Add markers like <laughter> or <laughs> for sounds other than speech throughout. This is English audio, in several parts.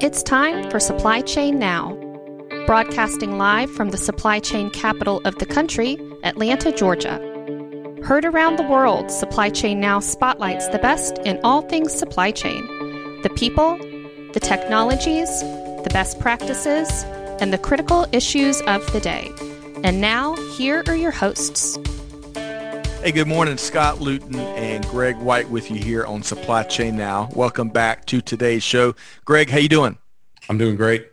It's time for Supply Chain Now. Broadcasting live from the supply chain capital of the country, Atlanta, Georgia. Heard around the world, Supply Chain Now spotlights the best in all things supply chain the people, the technologies, the best practices, and the critical issues of the day. And now, here are your hosts. Hey, good morning. Scott Luton and Greg White with you here on Supply Chain Now. Welcome back to today's show. Greg, how you doing? I'm doing great.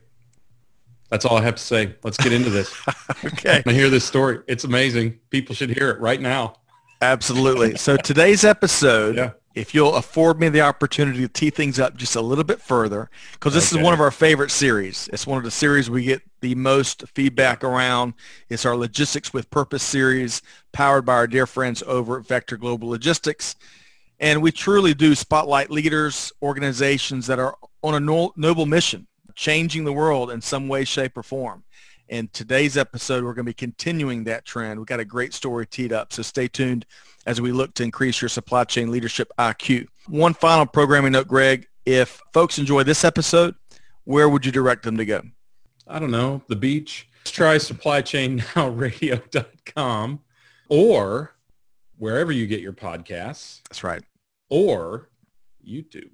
That's all I have to say. Let's get into this. <laughs> okay. I hear this story. It's amazing. People should hear it right now. Absolutely. So today's episode, Yeah. If you'll afford me the opportunity to tee things up just a little bit further, because this is one of our favorite series. It's one of the series we get the most feedback around. It's our Logistics with Purpose series, powered by our dear friends over at Vector Global Logistics. And we truly do spotlight leaders, organizations that are on a noble mission, changing the world in some way, shape, or form. In today's episode, we're going to be continuing that trend. We've got a great story teed up, so stay tuned as we look to increase your supply chain leadership IQ. One final programming note, Greg. If folks enjoy this episode, where would you direct them to go? I don't know, the beach. Let's try supplychainnowradio.com or wherever you get your podcasts That's right. or YouTube.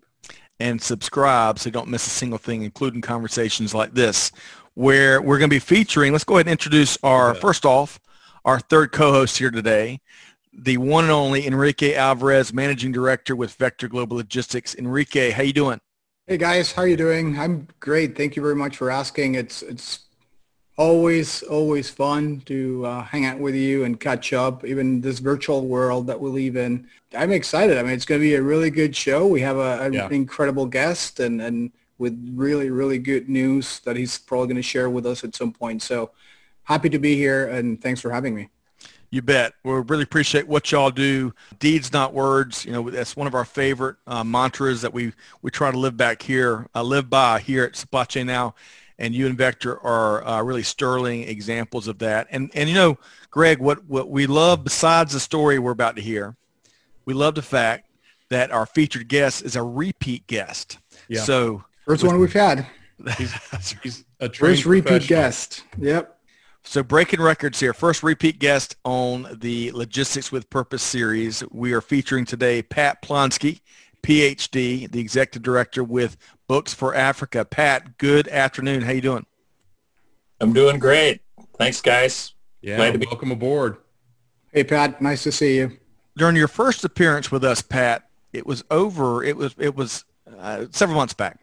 and subscribe so you don't miss a single thing, including conversations like this, where we're going to be featuring, let's go ahead and introduce our, first off, our third co-host here today, the one and only Enrique Alvarez, Managing Director with Vector Global Logistics. Enrique, how you doing? Hey guys, how are you doing? I'm great. Thank you very much for asking. It's it's always always fun to uh, hang out with you and catch up, even this virtual world that we live in. I'm excited. I mean, it's going to be a really good show. We have a, an Yeah. incredible guest and and with really really good news that he's probably going to share with us at some point. So happy to be here and thanks for having me. You bet. We really appreciate what y'all do. Deeds, not words. You know, that's one of our favorite uh, mantras that we, we try to live back here, uh, live by here at Supply Chain Now. And you and Vector are uh, really sterling examples of that. And, and you know, Greg, what, what we love besides the story we're about to hear, we love the fact that our featured guest is a repeat guest. Yeah. So First one we've had. <laughs> He's, he's a trained First repeat guest. Yep. So breaking records here. First repeat guest on the Logistics with Purpose series. We are featuring today Pat Plonski, PhD, the executive director with Books for Africa. Pat, good afternoon. How you doing? I'm doing great. Thanks, guys. Yeah, Glad to be- welcome aboard. Hey Pat, nice to see you. During your first appearance with us, Pat, it was over. It was it was uh, several months back.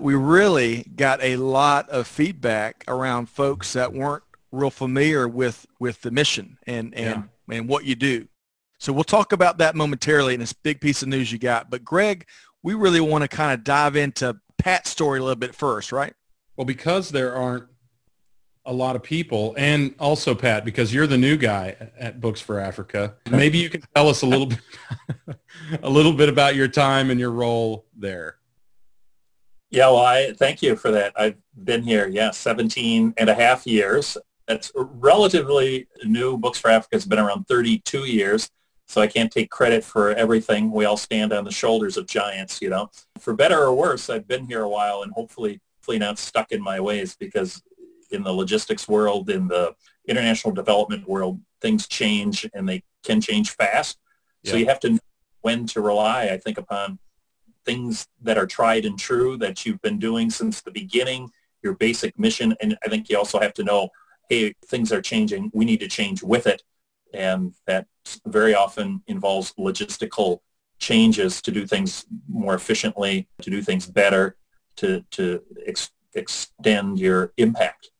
We really got a lot of feedback around folks that weren't real familiar with with the mission and and and what you do. So we'll talk about that momentarily in this big piece of news you got. But Greg, we really want to kind of dive into Pat's story a little bit first, right? Well, because there aren't a lot of people, and also Pat, because you're the new guy at Books for Africa, maybe you can tell us a little bit, <laughs> a little bit about your time and your role there. Yeah, well, I thank you for that. I've been here, yeah, 17 and a half years. That's relatively new. Books for Africa has been around 32 years, so I can't take credit for everything. We all stand on the shoulders of giants, you know. For better or worse, I've been here a while and hopefully, hopefully not stuck in my ways because in the logistics world, in the international development world, things change and they can change fast. So you have to know when to rely, I think, upon things that are tried and true that you've been doing since the beginning, your basic mission. And I think you also have to know, hey, things are changing. We need to change with it. And that very often involves logistical changes to do things more efficiently, to do things better, to, to ex- extend your impact.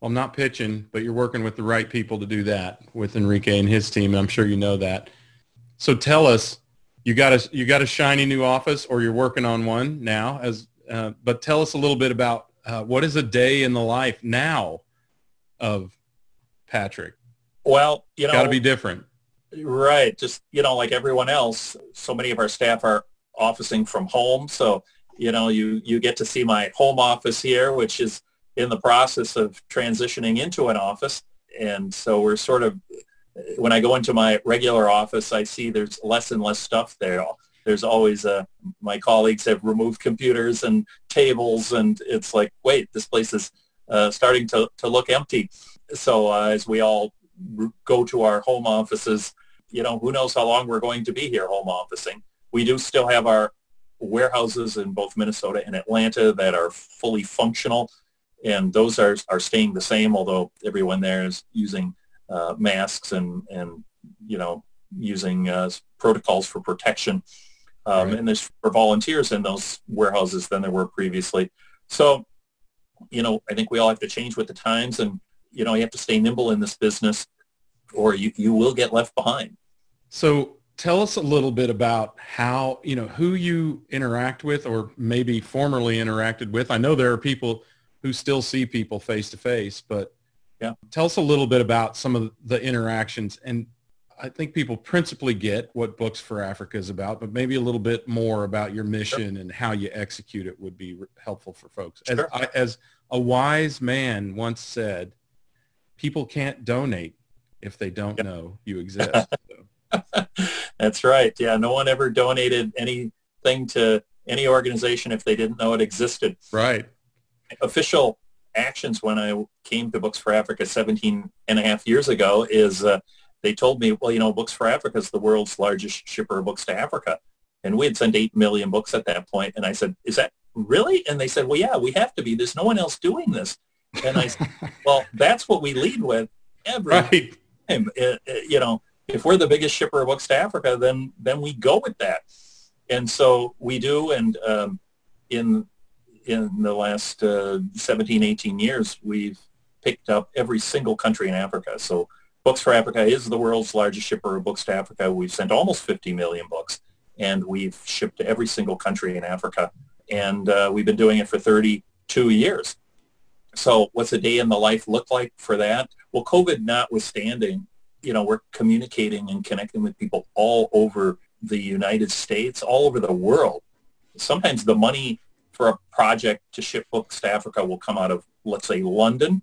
Well, I'm not pitching, but you're working with the right people to do that with Enrique and his team, and I'm sure you know that. So tell us, you got a you got a shiny new office, or you're working on one now. As uh, but tell us a little bit about uh, what is a day in the life now of Patrick. Well, you know, Got to be different. Right. Just, you know, like everyone else, so many of our staff are officing from home. So, you know, you, you get to see my home office here, which is in the process of transitioning into an office. And so we're sort of, when I go into my regular office, I see there's less and less stuff there. there's always a, my colleagues have removed computers and tables and it's like, wait, this place is uh, starting to, to look empty. So uh, as we all go to our home offices, you know, who knows how long we're going to be here home officing. We do still have our warehouses in both Minnesota and Atlanta that are fully functional and those are, are staying the same, although everyone there is using uh, masks and, and, you know, using uh, protocols for protection. Um, right. And there's more volunteers in those warehouses than there were previously. So, you know, I think we all have to change with the times and, you know, you have to stay nimble in this business or you, you will get left behind. So tell us a little bit about how, you know, who you interact with or maybe formerly interacted with. I know there are people who still see people face to face, but yeah, tell us a little bit about some of the interactions and I think people principally get what Books for Africa is about, but maybe a little bit more about your mission sure. and how you execute it would be helpful for folks. As, I, as a wise man once said, people can't donate if they don't yep. know you <laughs> exist. That's right. Yeah, no one ever donated anything to any organization if they didn't know it existed. Right. Official actions when I came to Books for Africa 17 and a half years ago is uh, they told me, well, you know, Books for Africa is the world's largest shipper of books to Africa. And we had sent 8 million books at that point. And I said, is that really? And they said, well, yeah, we have to be. There's no one else doing this. And I said, <laughs> well, that's what we lead with every right. time. Uh, uh, you know, if we're the biggest shipper of books to Africa, then then we go with that. And so we do. And um, in in the last uh, 17, 18 years, we've picked up every single country in Africa. So Books for Africa is the world's largest shipper of books to Africa. We've sent almost 50 million books, and we've shipped to every single country in Africa. And uh, we've been doing it for 32 years. So what's a day in the life look like for that? Well, COVID notwithstanding, you know, we're communicating and connecting with people all over the United States, all over the world. Sometimes the money for a project to ship books to Africa will come out of, let's say, London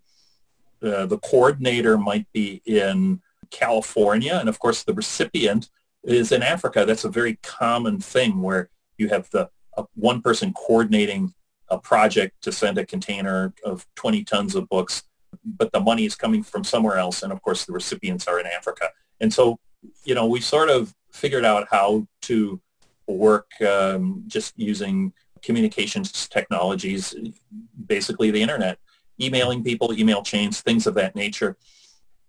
uh, the coordinator might be in California, and of course the recipient is in Africa. That's a very common thing where you have the uh, one person coordinating a project to send a container of 20 tons of books, but the money is coming from somewhere else, and of course the recipients are in Africa. And so, you know, we sort of figured out how to work um, just using communications technologies, basically the internet emailing people, email chains, things of that nature.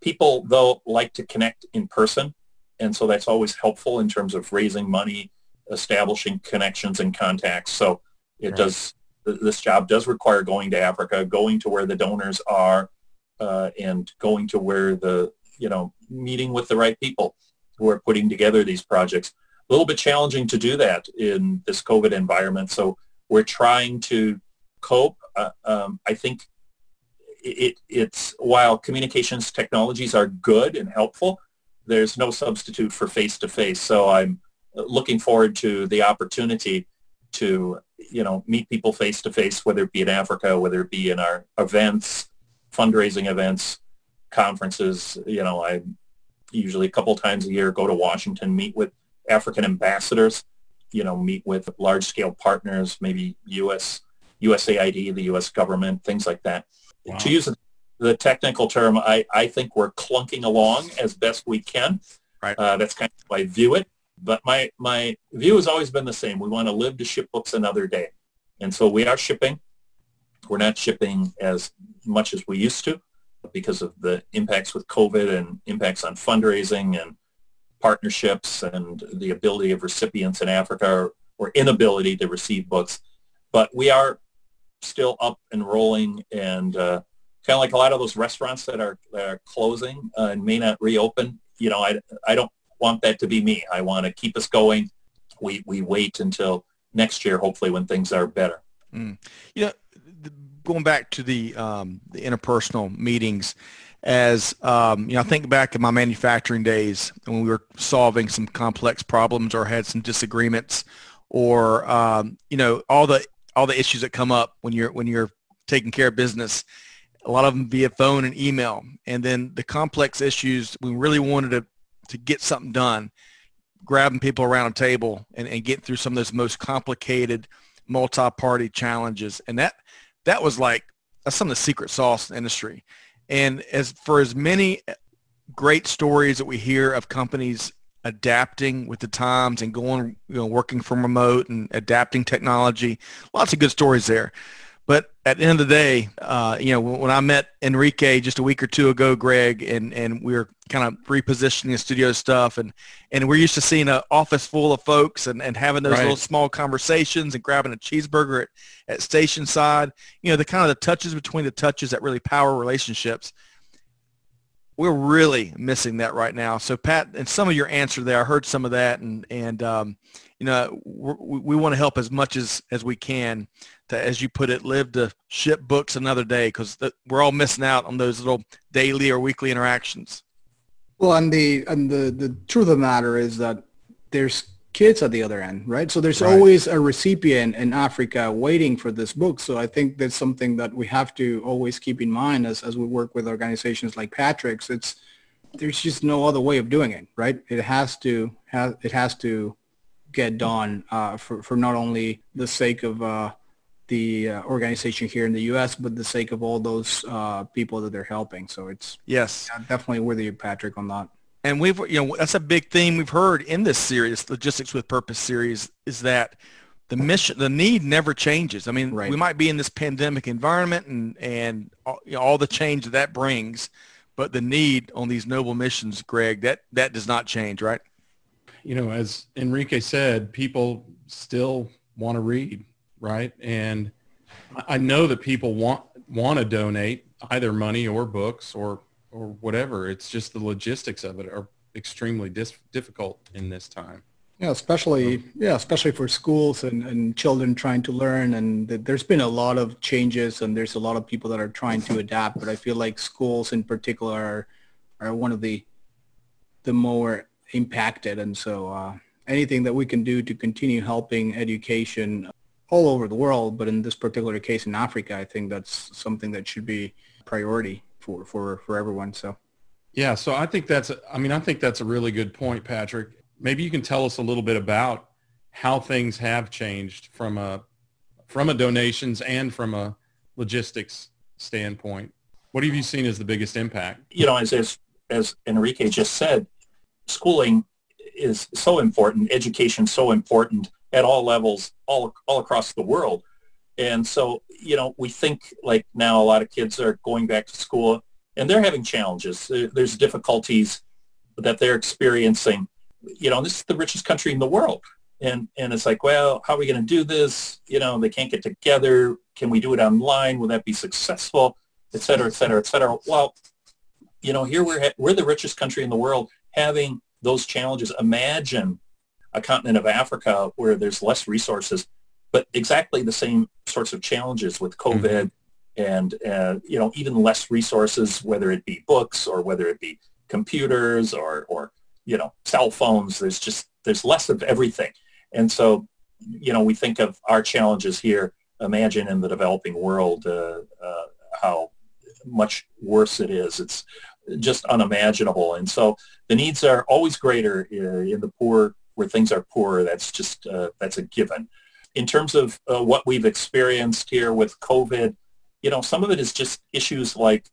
People, though, like to connect in person, and so that's always helpful in terms of raising money, establishing connections and contacts. So it right. does, this job does require going to Africa, going to where the donors are, uh, and going to where the, you know, meeting with the right people who are putting together these projects. A little bit challenging to do that in this COVID environment. So we're trying to cope. Uh, um, I think it, it's while communications technologies are good and helpful, there's no substitute for face-to-face. So I'm looking forward to the opportunity to, you know, meet people face-to-face, whether it be in Africa, whether it be in our events, fundraising events, conferences. You know, I usually a couple times a year go to Washington, meet with African ambassadors, you know, meet with large-scale partners, maybe U.S. USAID, the U.S. government, things like that. Wow. To use the technical term, I, I think we're clunking along as best we can. Right. Uh, that's kind of how I view it. But my, my view has always been the same. We want to live to ship books another day. And so we are shipping. We're not shipping as much as we used to because of the impacts with COVID and impacts on fundraising and partnerships and the ability of recipients in Africa or, or inability to receive books. But we are still up and rolling and uh, kind of like a lot of those restaurants that are, that are closing uh, and may not reopen. You know, I, I don't want that to be me. I want to keep us going. We, we wait until next year, hopefully when things are better. Mm. You know, going back to the, um, the interpersonal meetings, as um, you know, I think back in my manufacturing days when we were solving some complex problems or had some disagreements, or um, you know, all the all the issues that come up when you're when you're taking care of business a lot of them via phone and email and then the complex issues we really wanted to to get something done grabbing people around a table and, and getting through some of those most complicated multi-party challenges. And that that was like that's some of the secret sauce in the industry. And as for as many great stories that we hear of companies adapting with the times and going, you know, working from remote and adapting technology, lots of good stories there. But at the end of the day, uh, you know, when I met Enrique just a week or two ago, Greg, and, and we were kind of repositioning the studio stuff, and, and we're used to seeing an office full of folks and, and having those right. little small conversations and grabbing a cheeseburger at, at station side. You know, the kind of the touches between the touches that really power relationships. We're really missing that right now. So Pat, and some of your answer there, I heard some of that, and and um, you know, we, we want to help as much as as we can to, as you put it, live to ship books another day because we're all missing out on those little daily or weekly interactions. Well, and the and the the truth of the matter is that there's kids at the other end, right? So there's right. always a recipient in Africa waiting for this book. So I think that's something that we have to always keep in mind as as we work with organizations like Patrick's. It's there's just no other way of doing it, right? It has to has it has to get done uh, for for not only the sake of uh, the uh, organization here in the U.S., but the sake of all those uh, people that they're helping. So it's yes, yeah, definitely with you, Patrick, on that. And we've you know that's a big theme we've heard in this series, Logistics with Purpose series, is that the mission, the need never changes. I mean, right. we might be in this pandemic environment and and all, you know, all the change that that brings, but the need on these noble missions, Greg, that that does not change, right? You know, as Enrique said, people still want to read right? And I know that people want want to donate either money or books or or whatever. It's just the logistics of it are extremely dis- difficult in this time. Yeah, especially yeah, especially for schools and, and children trying to learn. And there's been a lot of changes, and there's a lot of people that are trying to adapt. But I feel like schools in particular are, are one of the the more impacted. And so uh, anything that we can do to continue helping education all over the world, but in this particular case in Africa, I think that's something that should be priority for, for, for everyone. So. Yeah, so I think that's, I mean, I think that's a really good point, Patrick. Maybe you can tell us a little bit about how things have changed from a, from a donations and from a logistics standpoint. What have you seen as the biggest impact? You know, as, as, as Enrique just said, schooling is so important, education so important at all levels all, all across the world. And so, you know, we think like now a lot of kids are going back to school and they're having challenges. There's difficulties that they're experiencing. You know, this is the richest country in the world. And, and it's like, well, how are we going to do this? You know, they can't get together. Can we do it online? Will that be successful? Et cetera, et cetera, et cetera. Well, you know, here we're, we're the richest country in the world having those challenges. Imagine a continent of Africa where there's less resources, but exactly the same sorts of challenges with mm-hmm. COVID mm-hmm. and, uh, you know, even less resources, whether it be books or whether it be computers or, or, you know, cell phones. There's just, there's less of everything. And so, you know, we think of our challenges here. Imagine in the developing world uh, uh, how much worse it is. It's just unimaginable. And so the needs are always greater uh, in the poor where things are poorer. That's just uh, that's a given. In terms of uh, what we've experienced here with COVID, you know, some of it is just issues like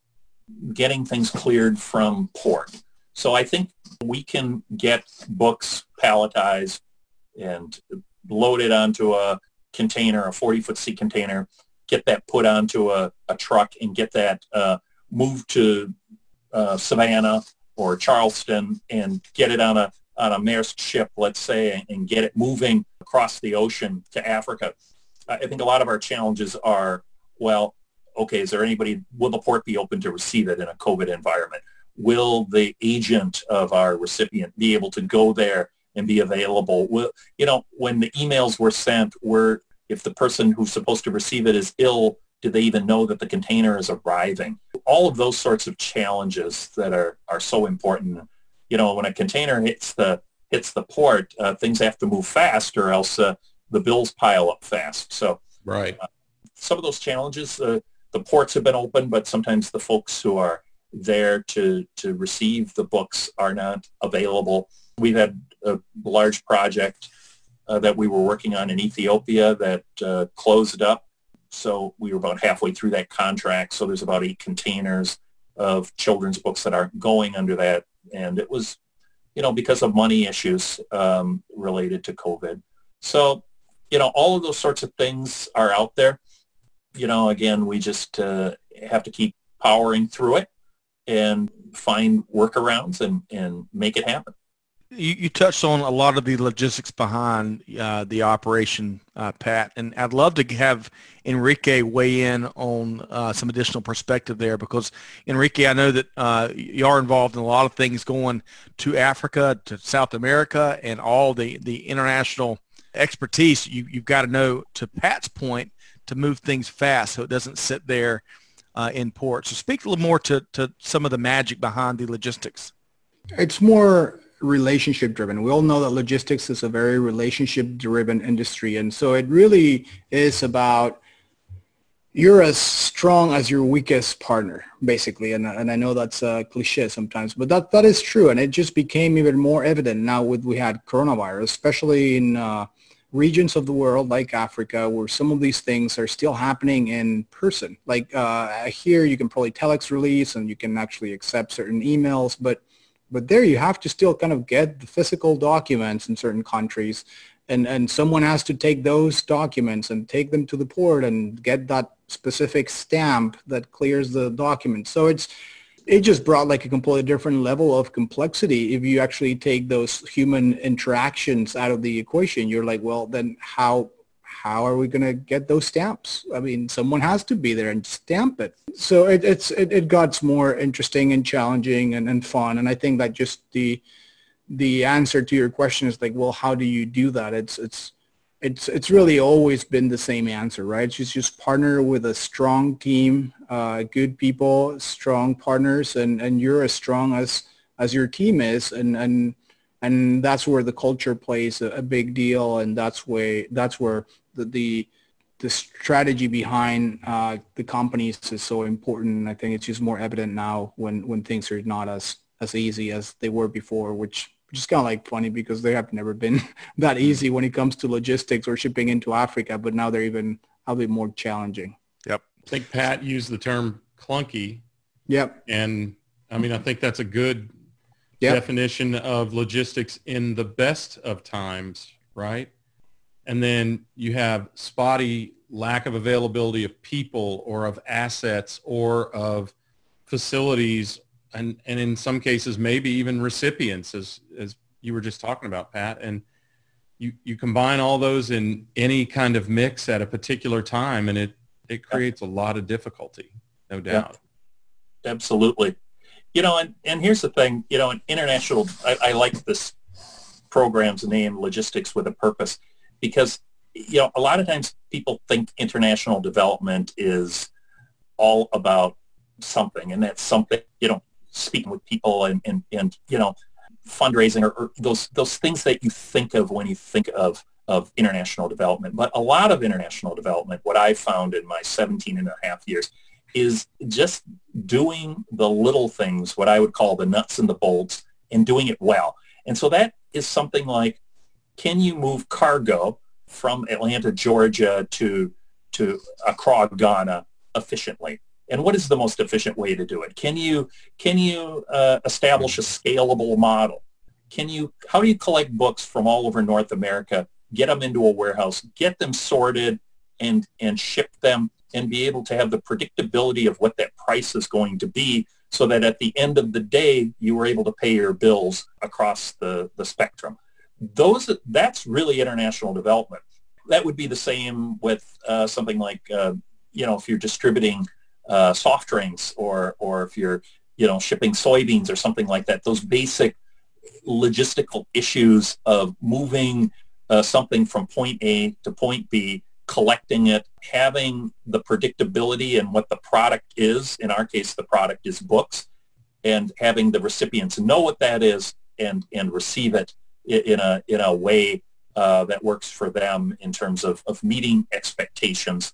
getting things cleared from port. So I think we can get books palletized and loaded onto a container, a 40-foot sea container, get that put onto a, a truck and get that uh, moved to uh, Savannah or Charleston and get it on a on a Maersk ship, let's say, and get it moving across the ocean to Africa. I think a lot of our challenges are, well, okay, is there anybody, will the port be open to receive it in a COVID environment? Will the agent of our recipient be able to go there and be available? Will, you know, when the emails were sent, were, if the person who's supposed to receive it is ill, do they even know that the container is arriving? All of those sorts of challenges that are, are so important you know, when a container hits the hits the port, uh, things have to move fast, or else uh, the bills pile up fast. So, right, uh, some of those challenges, uh, the ports have been open, but sometimes the folks who are there to to receive the books are not available. We've had a large project uh, that we were working on in Ethiopia that uh, closed up. So we were about halfway through that contract. So there's about eight containers of children's books that are going under that. And it was, you know, because of money issues um, related to COVID. So, you know, all of those sorts of things are out there. You know, again, we just uh, have to keep powering through it and find workarounds and, and make it happen. You, you touched on a lot of the logistics behind uh, the operation, uh, Pat, and I'd love to have Enrique weigh in on uh, some additional perspective there because Enrique, I know that uh, you are involved in a lot of things going to Africa, to South America, and all the, the international expertise you, you've got to know, to Pat's point, to move things fast so it doesn't sit there uh, in port. So speak a little more to, to some of the magic behind the logistics. It's more relationship driven. We all know that logistics is a very relationship driven industry. And so it really is about you're as strong as your weakest partner, basically. And, and I know that's a cliche sometimes, but that, that is true. And it just became even more evident now with we had coronavirus, especially in uh, regions of the world like Africa where some of these things are still happening in person. Like uh, here you can probably telex release and you can actually accept certain emails, but but there you have to still kind of get the physical documents in certain countries and, and someone has to take those documents and take them to the port and get that specific stamp that clears the document. So it's it just brought like a completely different level of complexity if you actually take those human interactions out of the equation. You're like, well, then how how are we going to get those stamps? I mean, someone has to be there and stamp it. So it, it's it, it got more interesting and challenging and, and fun. And I think that just the the answer to your question is like, well, how do you do that? It's it's it's it's really always been the same answer, right? Just just partner with a strong team, uh, good people, strong partners, and and you're as strong as as your team is, and and and that's where the culture plays a, a big deal, and that's where that's where the the, the strategy behind uh, the companies is so important. I think it's just more evident now when when things are not as as easy as they were before, which which is kind of like funny because they have never been <laughs> that easy when it comes to logistics or shipping into Africa, but now they're even a bit more challenging. Yep. I think Pat used the term clunky. Yep. And I mean, I think that's a good yep. definition of logistics in the best of times, right? and then you have spotty lack of availability of people or of assets or of facilities and, and in some cases maybe even recipients as, as you were just talking about, Pat. And you, you combine all those in any kind of mix at a particular time and it, it creates a lot of difficulty, no doubt. Yeah. Absolutely. You know, and, and here's the thing, you know, an international, I, I like this program's name, Logistics with a Purpose because you know a lot of times people think international development is all about something and that's something you know speaking with people and and, and you know fundraising or, or those those things that you think of when you think of of international development. But a lot of international development what i found in my 17 and a half years is just doing the little things what i would call the nuts and the bolts and doing it well and so that is something like can you move cargo from Atlanta, Georgia to, to Accra, Ghana efficiently? And what is the most efficient way to do it? Can you, can you uh, establish a scalable model? Can you, how do you collect books from all over North America, get them into a warehouse, get them sorted and, and ship them and be able to have the predictability of what that price is going to be so that at the end of the day, you were able to pay your bills across the, the spectrum those that's really international development. That would be the same with uh, something like uh, you know if you're distributing uh, soft drinks or or if you're you know shipping soybeans or something like that. Those basic logistical issues of moving uh, something from point A to point B, collecting it, having the predictability and what the product is. In our case, the product is books, and having the recipients know what that is and and receive it in a in a way uh, that works for them in terms of, of meeting expectations.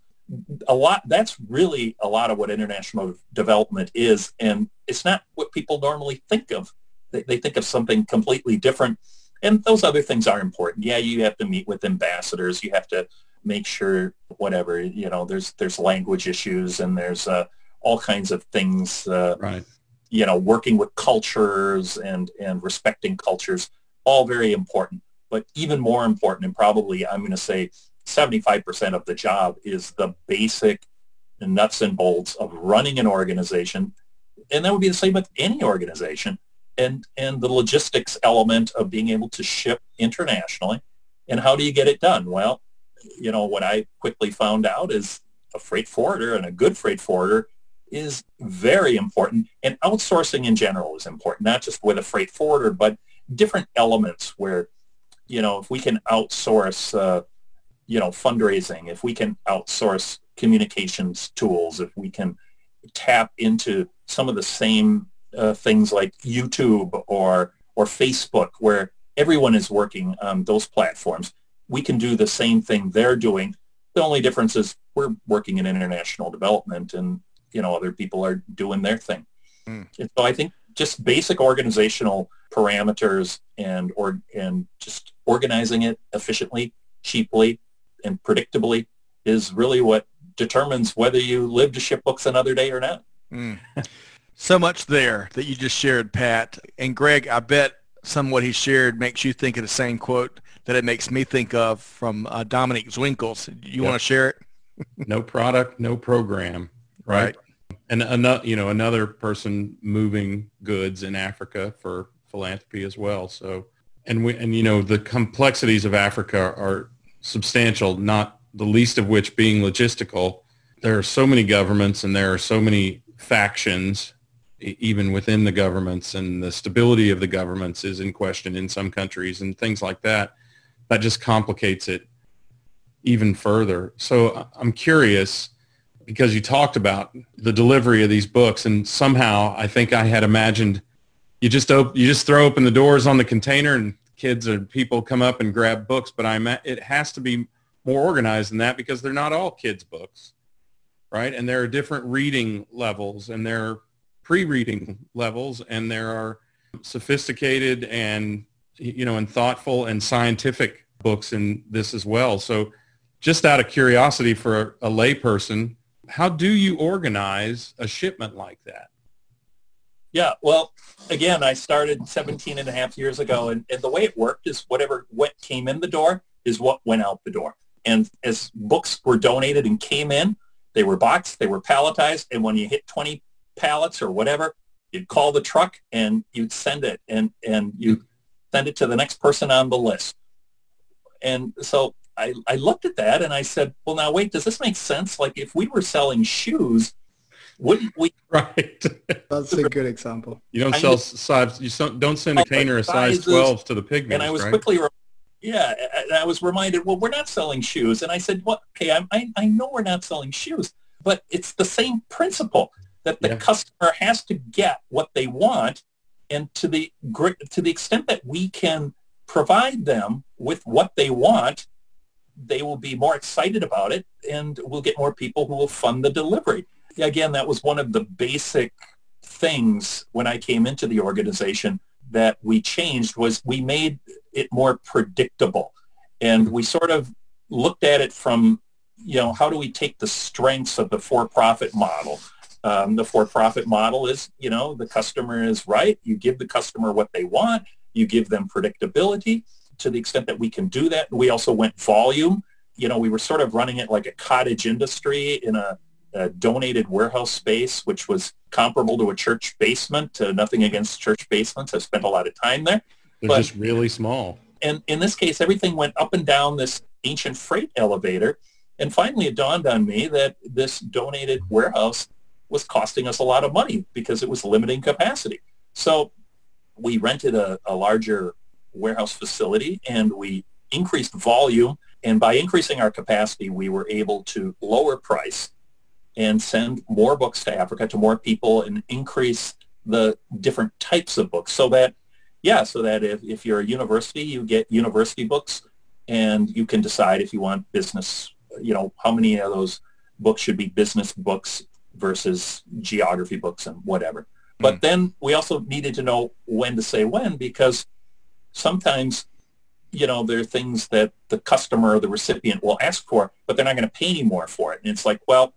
A lot that's really a lot of what international development is, and it's not what people normally think of. They, they think of something completely different. And those other things are important. Yeah, you have to meet with ambassadors. You have to make sure whatever, you know, there's there's language issues and there's uh, all kinds of things. Uh, right. You know, working with cultures and, and respecting cultures, all very important. But even more important, and probably I'm going to say 75% of the job is the basic nuts and bolts of running an organization. And that would be the same with any organization. And, and the logistics element of being able to ship internationally. And how do you get it done? Well, you know, what I quickly found out is a freight forwarder and a good freight forwarder is very important. And outsourcing in general is important, not just with a freight forwarder, but different elements where, you know, if we can outsource, uh, you know, fundraising, if we can outsource communications tools, if we can tap into some of the same uh, things like YouTube or or Facebook, where everyone is working on those platforms, we can do the same thing they're doing. The only difference is we're working in international development, and you know other people are doing their thing. Mm. And so I think just basic organizational parameters and or and just organizing it efficiently, cheaply, and predictably is really what determines whether you live to ship books another day or not. Mm. <laughs> so much there that you just shared, Pat. And Greg, I bet some what he shared makes you think of the same quote that it makes me think of from uh, Dominic Zwinkels. You yep. want to share it? <laughs> no product, no program, right? right. And another, you know, another person moving goods in Africa for philanthropy as well. So, and we, and you know, the complexities of Africa are substantial, not the least of which being logistical. There are so many governments and there are so many factions even within the governments and the stability of the governments is in question in some countries and things like that. That just complicates it even further. So uh, I'm curious because you talked about the delivery of these books and somehow I think I had imagined you just op- you just throw open the doors on the container and kids or people come up and grab books but I it has to be more organized than that because they're not all kids books right and there are different reading levels and there pre-reading levels and there are sophisticated and you know and thoughtful and scientific books in this as well. So just out of curiosity for a, a layperson how do you organize a shipment like that? Yeah well again i started 17 and a half years ago and, and the way it worked is whatever what came in the door is what went out the door. And as books were donated and came in they were boxed they were palletized and when you hit 20 pallets or whatever, you'd call the truck and you'd send it and, and you send it to the next person on the list. And so I, I looked at that and I said, well, now wait, does this make sense? Like if we were selling shoes, wouldn't we? Right. <laughs> That's a good example. You don't sell size, you don't send a container a size 12 to the pygmies, And I was right? quickly, yeah, I was reminded, well, we're not selling shoes. And I said, well, okay, I, I, I know we're not selling shoes, but it's the same principle that the yeah. customer has to get what they want and to the to the extent that we can provide them with what they want they will be more excited about it and we'll get more people who will fund the delivery. Again that was one of the basic things when i came into the organization that we changed was we made it more predictable. And we sort of looked at it from you know how do we take the strengths of the for-profit model um, the for-profit model is, you know, the customer is right. You give the customer what they want. You give them predictability to the extent that we can do that. We also went volume. You know, we were sort of running it like a cottage industry in a, a donated warehouse space, which was comparable to a church basement. Uh, nothing against church basements. I've spent a lot of time there. They're but, just really small. And in this case, everything went up and down this ancient freight elevator. And finally, it dawned on me that this donated warehouse was costing us a lot of money because it was limiting capacity. So we rented a, a larger warehouse facility and we increased volume. And by increasing our capacity, we were able to lower price and send more books to Africa to more people and increase the different types of books so that, yeah, so that if, if you're a university, you get university books and you can decide if you want business, you know, how many of those books should be business books versus geography books and whatever. But mm. then we also needed to know when to say when because sometimes you know, there are things that the customer or the recipient will ask for, but they're not going to pay any more for it. And it's like, well,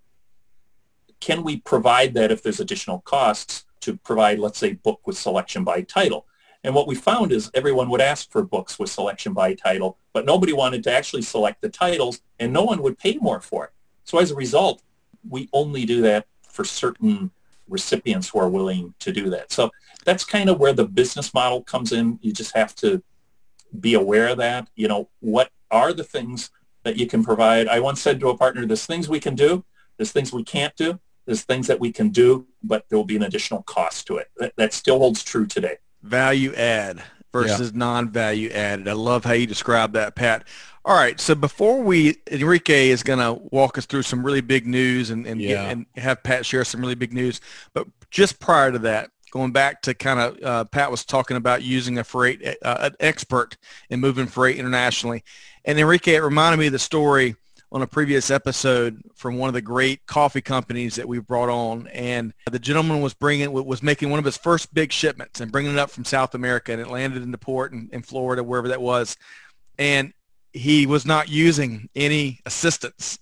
can we provide that if there's additional costs to provide, let's say, book with selection by title? And what we found is everyone would ask for books with selection by title, but nobody wanted to actually select the titles and no one would pay more for it. So as a result, we only do that for certain recipients who are willing to do that. So that's kind of where the business model comes in. You just have to be aware of that. You know, what are the things that you can provide? I once said to a partner, there's things we can do, there's things we can't do, there's things that we can do, but there will be an additional cost to it. That, that still holds true today. Value add versus yeah. non-value added. I love how you describe that, Pat. All right, so before we, Enrique is going to walk us through some really big news and and, yeah. and, have Pat share some really big news. But just prior to that, going back to kind of uh, Pat was talking about using a freight uh, an expert in moving freight internationally, and Enrique it reminded me of the story on a previous episode from one of the great coffee companies that we brought on, and the gentleman was bringing was making one of his first big shipments and bringing it up from South America, and it landed in the port in, in Florida, wherever that was, and he was not using any assistance.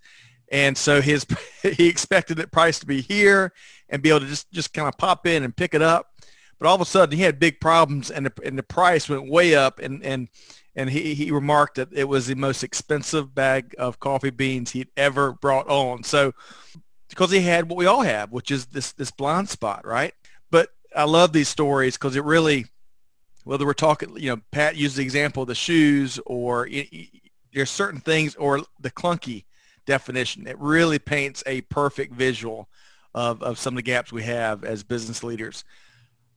And so his <laughs> he expected the price to be here and be able to just, just kind of pop in and pick it up. But all of a sudden he had big problems and the, and the price went way up and, and, and he, he remarked that it was the most expensive bag of coffee beans he'd ever brought on. So because he had what we all have, which is this, this blind spot, right? But I love these stories because it really, whether we're talking, you know, Pat used the example of the shoes or there's certain things or the clunky definition. It really paints a perfect visual of, of some of the gaps we have as business leaders.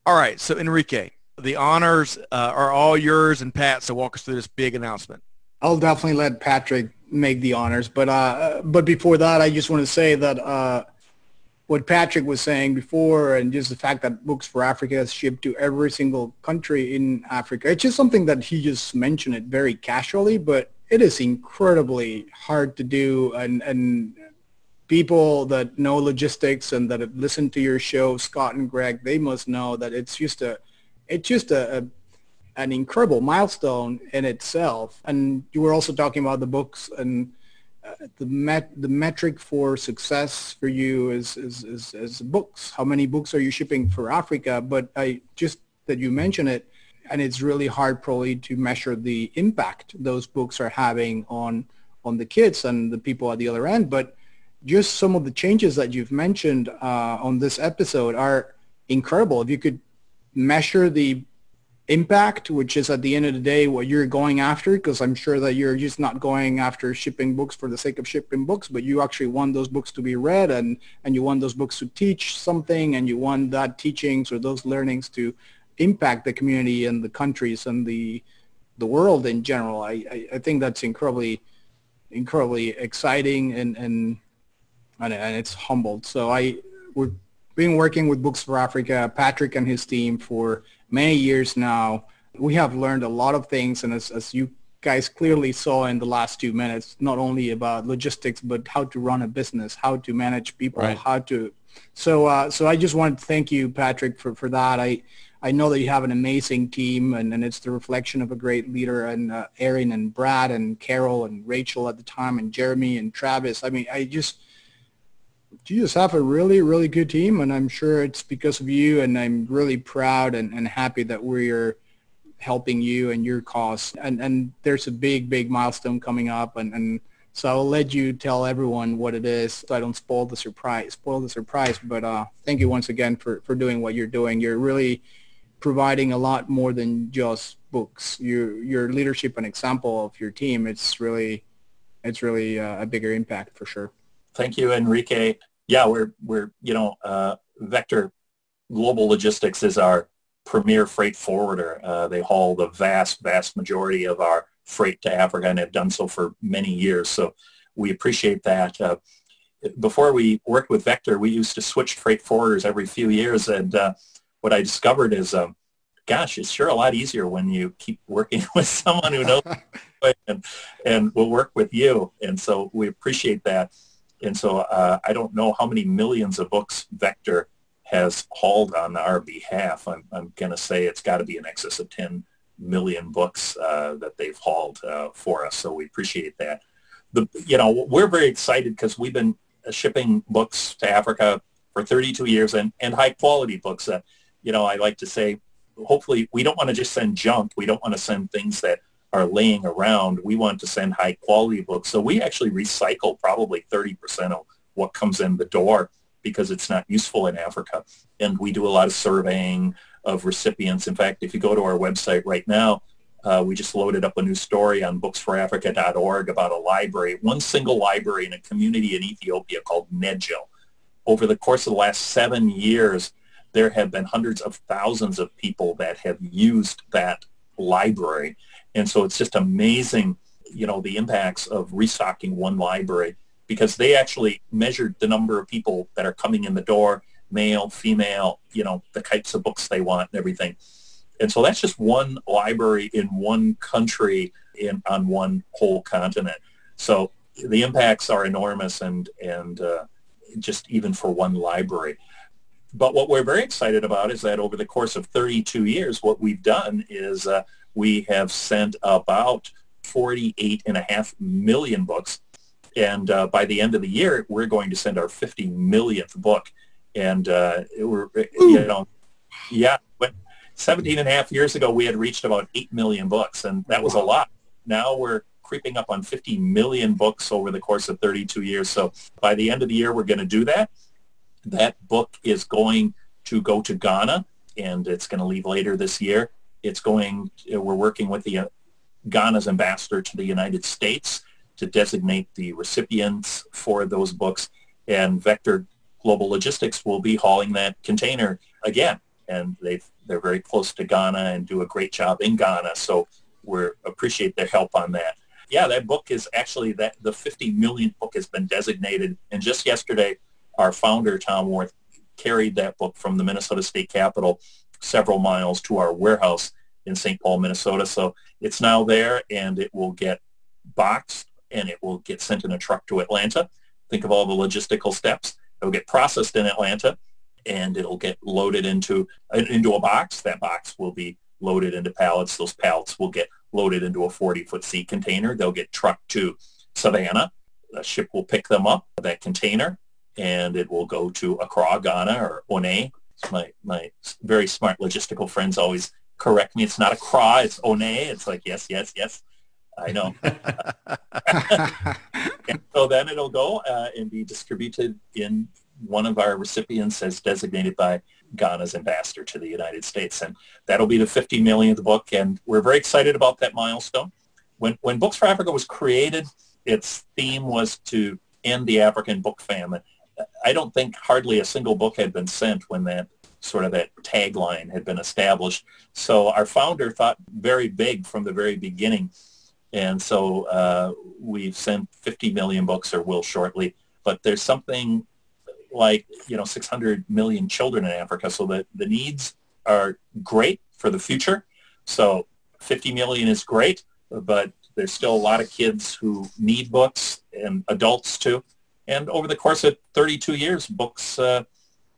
All right, so Enrique, the honors uh, are all yours and Pat, so walk us through this big announcement. I'll definitely let Patrick make the honors, but uh, but before that, I just want to say that uh, what Patrick was saying before, and just the fact that Books for Africa is shipped to every single country in Africa, it's just something that he just mentioned it very casually, but it is incredibly hard to do and and people that know logistics and that listen to your show scott and greg they must know that it's just a it's just a, a an incredible milestone in itself and you were also talking about the books and uh, the met the metric for success for you is, is is is books how many books are you shipping for africa but i just that you mentioned it and it's really hard probably to measure the impact those books are having on on the kids and the people at the other end. But just some of the changes that you've mentioned uh, on this episode are incredible. If you could measure the impact, which is at the end of the day what you're going after, because I'm sure that you're just not going after shipping books for the sake of shipping books, but you actually want those books to be read and, and you want those books to teach something and you want that teachings or those learnings to impact the community and the countries and the the world in general. I, I, I think that's incredibly incredibly exciting and and and, and it's humbled. So I we've been working with Books for Africa, Patrick and his team for many years now. We have learned a lot of things, and as, as you guys clearly saw in the last two minutes, not only about logistics, but how to run a business, how to manage people, right. how to. So, uh, so I just want to thank you, Patrick, for, for that. I, I know that you have an amazing team, and, and it's the reflection of a great leader, and uh, Erin and Brad and Carol and Rachel at the time, and Jeremy and Travis. I mean, I just you just have a really, really good team, and I'm sure it's because of you, and I'm really proud and, and happy that we're helping you and your cause. And, and there's a big, big milestone coming up, and, and so I'll let you tell everyone what it is so I don't spoil the surprise, spoil the surprise. But uh, thank you once again for, for doing what you're doing. You're really providing a lot more than just books. Your your leadership and example of your team, it's really it's really uh, a bigger impact for sure. Thank you, Enrique. Yeah, we're we're you know uh, Vector Global Logistics is our premier freight forwarder. Uh, they haul the vast vast majority of our freight to Africa and have done so for many years. So we appreciate that. Uh, before we worked with Vector, we used to switch freight forwarders every few years and uh, what I discovered is, um, gosh, it's sure a lot easier when you keep working <laughs> with someone who knows <laughs> and, and will work with you. And so we appreciate that. And so uh, I don't know how many millions of books Vector has hauled on our behalf. I'm, I'm going to say it's got to be in excess of 10 million books uh, that they've hauled uh, for us. So we appreciate that. The, you know, we're very excited because we've been shipping books to Africa for 32 years and, and high quality books. that, you know, I like to say, hopefully we don't want to just send junk. We don't want to send things that are laying around. We want to send high quality books. So we actually recycle probably 30% of what comes in the door because it's not useful in Africa. And we do a lot of surveying of recipients. In fact, if you go to our website right now, uh, we just loaded up a new story on booksforafrica.org about a library, one single library in a community in Ethiopia called Nedjo. Over the course of the last seven years, there have been hundreds of thousands of people that have used that library. And so it's just amazing, you know, the impacts of restocking one library because they actually measured the number of people that are coming in the door male, female, you know, the types of books they want and everything. And so that's just one library in one country in on one whole continent. So the impacts are enormous and and uh, just even for one library. But what we're very excited about is that over the course of 32 years, what we've done is uh, we have sent about 48 and a half million books. And uh, by the end of the year, we're going to send our 50 millionth book. And uh, we're you know yeah but 17 and a half years ago we had reached about 8 million books and that was a lot. Now we're creeping up on 50 million books over the course of 32 years. So by the end of the year we're going to do that. That book is going to go to ghana and it's going to leave later this year it's going we're working with the uh, ghana's ambassador to the united states to designate the recipients for those books and vector Global Logistics will be hauling that container again. And they they're very close to Ghana and do a great job in Ghana. So we appreciate their help on that. Yeah, that book is actually that the 50 million book has been designated. And just yesterday, our founder, Tom Warth, carried that book from the Minnesota State Capitol several miles to our warehouse in St. Paul, Minnesota. So it's now there and it will get boxed and it will get sent in a truck to Atlanta. Think of all the logistical steps. It'll get processed in Atlanta and it'll get loaded into into a box. That box will be loaded into pallets. Those pallets will get loaded into a 40-foot sea container. They'll get trucked to Savannah. A ship will pick them up, that container, and it will go to Accra, Ghana, or One. My, my very smart logistical friends always correct me. It's not a Accra, it's One. It's like, yes, yes, yes. I know. <laughs> and so then it'll go uh, and be distributed in one of our recipients as designated by Ghana's ambassador to the United States. And that'll be the 50 millionth book. And we're very excited about that milestone. When, when Books for Africa was created, its theme was to end the African book famine. I don't think hardly a single book had been sent when that sort of that tagline had been established. So our founder thought very big from the very beginning and so uh, we've sent 50 million books or will shortly. But there's something like, you know, 600 million children in Africa. So the, the needs are great for the future. So 50 million is great, but there's still a lot of kids who need books and adults too. And over the course of 32 years, books, uh,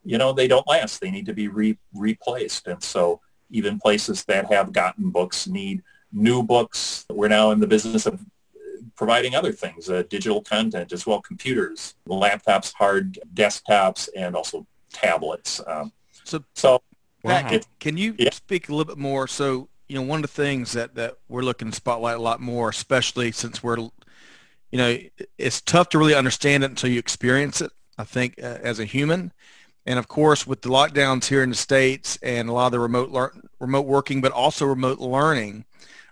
you know, they don't last. They need to be re- replaced. And so even places that have gotten books need new books. We're now in the business of providing other things, uh, digital content as well, computers, laptops, hard desktops, and also tablets. Um, so, so wow. can you yeah. speak a little bit more? So, you know, one of the things that, that we're looking to spotlight a lot more, especially since we're, you know, it's tough to really understand it until you experience it, I think, uh, as a human. And of course, with the lockdowns here in the States and a lot of the remote, lear- remote working, but also remote learning,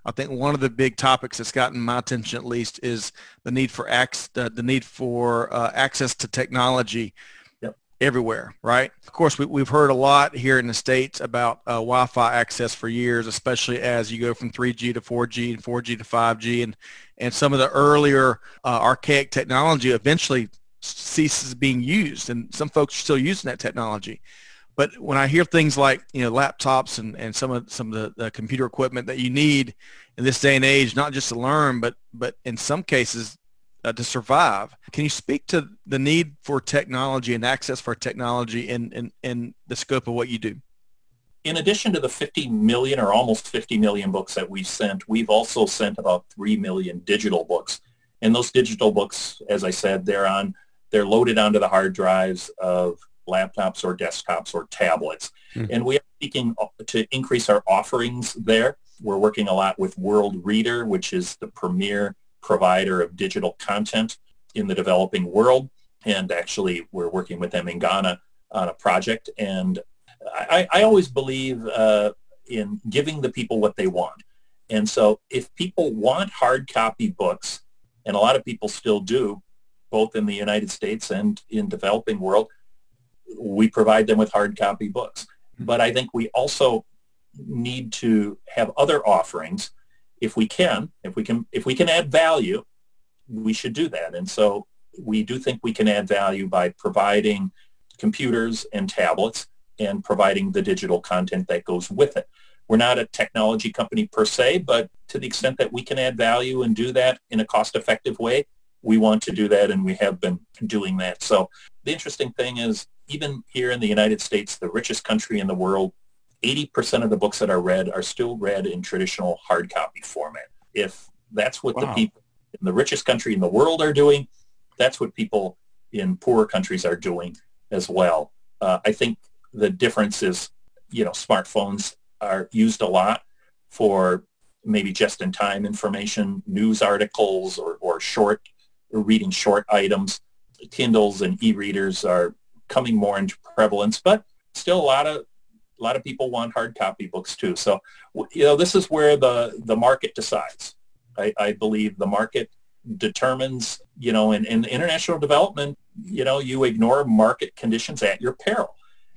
I think one of the big topics that's gotten my attention at least is the need for ac- uh, the need for uh, access to technology yep. everywhere, right? Of course, we, have heard a lot here in the States about uh, Wi-Fi access for years, especially as you go from 3G to 4G and 4G to 5G and, and some of the earlier uh, archaic technology eventually ceases being used and some folks are still using that technology. But when I hear things like you know laptops and, and some of some of the, the computer equipment that you need in this day and age, not just to learn, but but in some cases uh, to survive. Can you speak to the need for technology and access for technology in, in, in the scope of what you do? in addition to the 50 million or almost 50 million books that we've sent, we've also sent about 3 million digital books. And those digital books, as I said, they're on, they're loaded onto the hard drives of laptops or desktops or tablets. Mm-hmm. And we are seeking to increase our offerings there. We're working a lot with Worldreader, which is the premier provider of digital content in the developing world. And actually, we're working with them in Ghana on a project. And I, I always believe uh, in giving the people what they want. And so if people want hard copy books, and a lot of people still do, both in the United States and in developing world, we provide them with hard copy books. Hmm. But I think we also need to have other offerings if we can, if we can, if we can add value, we should do that. And so we do think we can add value by providing computers and tablets and providing the digital content that goes with it. We're not a technology company per se, but to the extent that we can add value and do that in a cost-effective way, we want to do that and we have been doing that. So the interesting thing is even here in the United States, the richest country in the world, 80% of the books that are read are still read in traditional hard copy format. If that's what wow. the people in the richest country in the world are doing, that's what people in poorer countries are doing as well. Uh, I think the difference is, you know, smartphones are used a lot for maybe just-in-time information, news articles, or, or short, or reading short items. Kindles and e-readers are coming more into prevalence, but still a lot of a lot of people want hard copy books too. So, you know, this is where the the market decides. I, I believe the market determines, you know, in, in international development, you know, you ignore market conditions at your peril.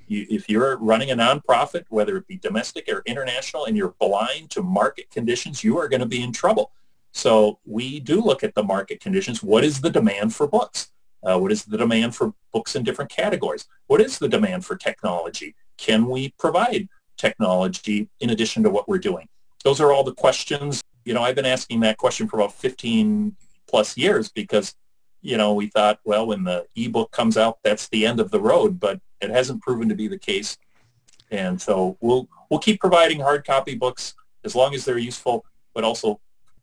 You, if you're running a nonprofit, whether it be domestic or international, and you're blind to market conditions, you are going to be in trouble. So we do look at the market conditions. What is the demand for books? Uh, what is the demand for books in different categories? What is the demand for technology? Can we provide technology in addition to what we're doing? Those are all the questions. You know, I've been asking that question for about 15 plus years because, you know, we thought, well, when the ebook comes out, that's the end of the road, but it hasn't proven to be the case. And so we'll we'll keep providing hard copy books as long as they're useful, but also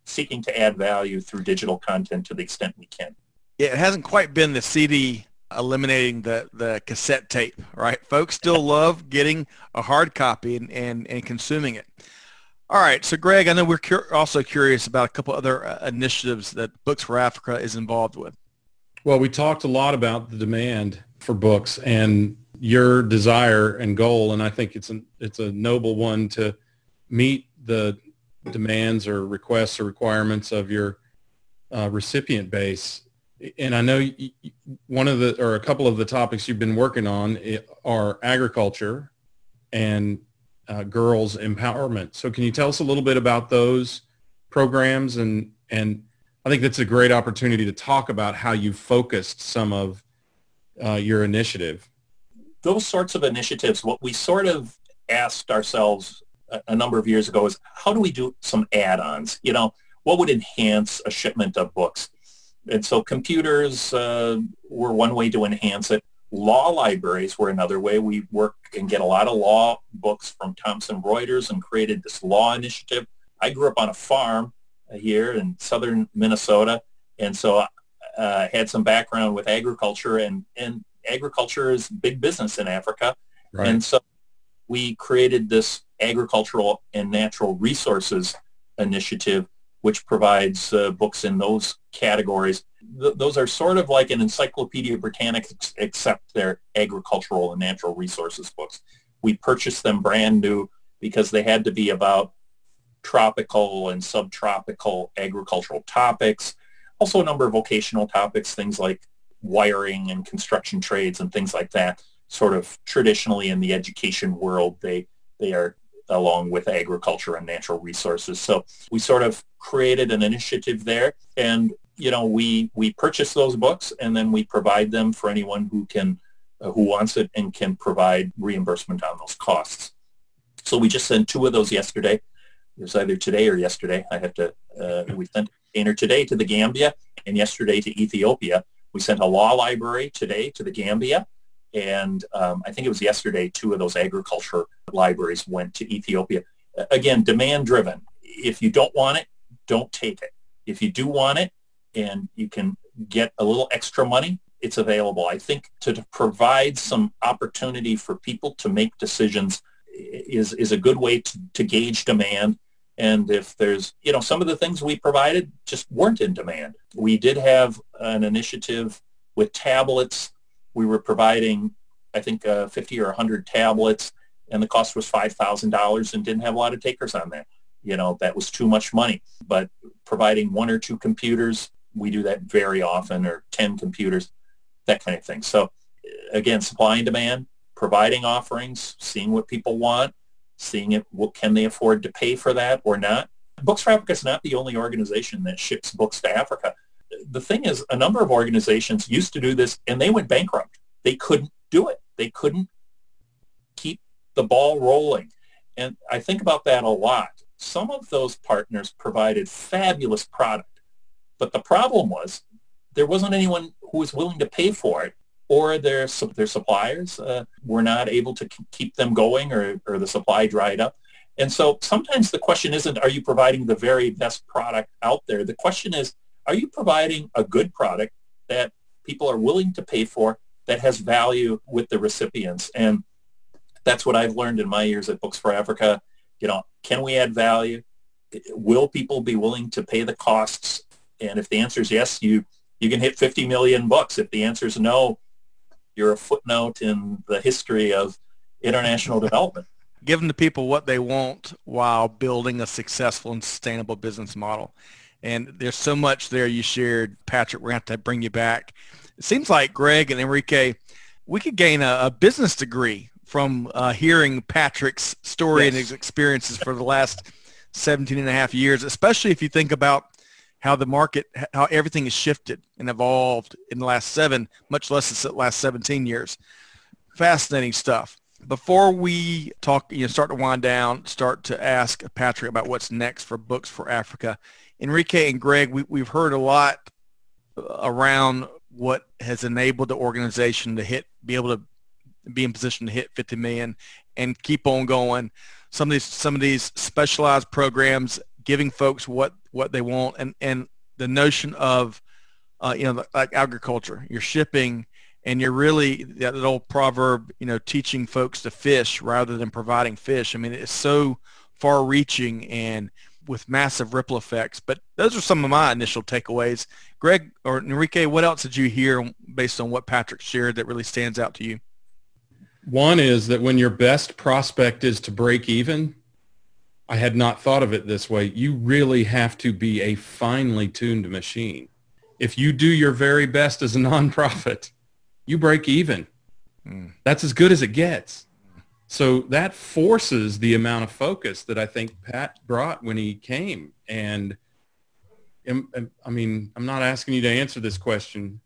seeking to add value through digital content to the extent we can. Yeah, it hasn't quite been the CD eliminating the, the cassette tape, right? Folks still love getting a hard copy and, and, and consuming it. All right, so Greg, I know we're cur- also curious about a couple other uh, initiatives that Books for Africa is involved with. Well, we talked a lot about the demand for books and your desire and goal, and I think it's an it's a noble one to meet the demands or requests or requirements of your uh, recipient base. And I know one of the or a couple of the topics you've been working on are agriculture and uh, girls empowerment. So can you tell us a little bit about those programs and and I think that's a great opportunity to talk about how you focused some of uh, your initiative. Those sorts of initiatives, what we sort of asked ourselves a, a number of years ago is how do we do some add-ons? You know, what would enhance a shipment of books? And so computers uh, were one way to enhance it. Law libraries were another way. We work and get a lot of law books from Thomson Reuters and created this law initiative. I grew up on a farm here in southern Minnesota, and so I uh, had some background with agriculture, and, and agriculture is big business in Africa. Right. And so we created this agricultural and natural resources initiative, which provides uh, books in those categories th- those are sort of like an Encyclopedia Britannica, except they're agricultural and natural resources books. We purchased them brand new because they had to be about tropical and subtropical agricultural topics. Also a number of vocational topics, things like wiring and construction trades and things like that. Sort of traditionally in the education world, they, they are along with agriculture and natural resources. So we sort of created an initiative there and you know, we we purchase those books and then we provide them for anyone who can uh, who wants it and can provide reimbursement on those costs. So we just sent two of those yesterday. It was either today or yesterday. I have to. Uh, we sent a today to the Gambia and yesterday to Ethiopia. We sent a law library today to the Gambia, And um, I think it was yesterday, two of those agriculture libraries went to Ethiopia. Again, demand driven. If you don't want it, don't take it. If you do want it and you can get a little extra money, it's available. I think to, to provide some opportunity for people to make decisions is, is a good way to, to gauge demand. And if there's, you know, some of the things we provided just weren't in demand. We did have an initiative with tablets. We were providing, I think, uh, 50 or 100 tablets, and the cost was $5,000 and didn't have a lot of takers on that. You know, that was too much money. But providing one or two computers, we do that very often, or 10 computers, that kind of thing. So again, supply and demand, providing offerings, seeing what people want, seeing it, what can they afford to pay for that or not. Books for Africa is not the only organization that ships books to Africa. The thing is, a number of organizations used to do this and they went bankrupt. They couldn't do it. They couldn't keep the ball rolling. And I think about that a lot. Some of those partners provided fabulous product, but the problem was there wasn't anyone who was willing to pay for it or their their suppliers uh, were not able to keep them going or, or the supply dried up. And so sometimes the question isn't are you providing the very best product out there? The question is are you providing a good product that people are willing to pay for that has value with the recipients? And that's what I've learned in my years at Books for Africa. You know, can we add value? Will people be willing to pay the costs? And if the answer is yes, you you can hit 50 million books. If the answer is no, you're a footnote in the history of international development. Giving the people what they want while building a successful and sustainable business model. And there's so much there you shared, Patrick. We're going to have to bring you back. It seems like Greg and Enrique, we could gain a, a business degree from uh, hearing Patrick's story yes. and his experiences for the last 17 and a half years, especially if you think about how the market, how everything has shifted and evolved in the last seven, much less the last 17 years. Fascinating stuff. Before we talk, you know, start to wind down, start to ask Patrick about what's next for Books for Africa. Enrique and Greg, we, we've heard a lot around what has enabled the organization to hit, be able to be in position to hit 50 million and keep on going. Some of these, some of these specialized programs giving folks what what they want and and the notion of uh, you know like agriculture you're shipping and you're really that old proverb you know teaching folks to fish rather than providing fish i mean it's so far reaching and with massive ripple effects but those are some of my initial takeaways greg or enrique what else did you hear based on what patrick shared that really stands out to you one is that when your best prospect is to break even I had not thought of it this way. You really have to be a finely tuned machine. If you do your very best as a nonprofit, you break even. Mm. That's as good as it gets. So that forces the amount of focus that I think Pat brought when he came. And I mean, I'm not asking you to answer this question,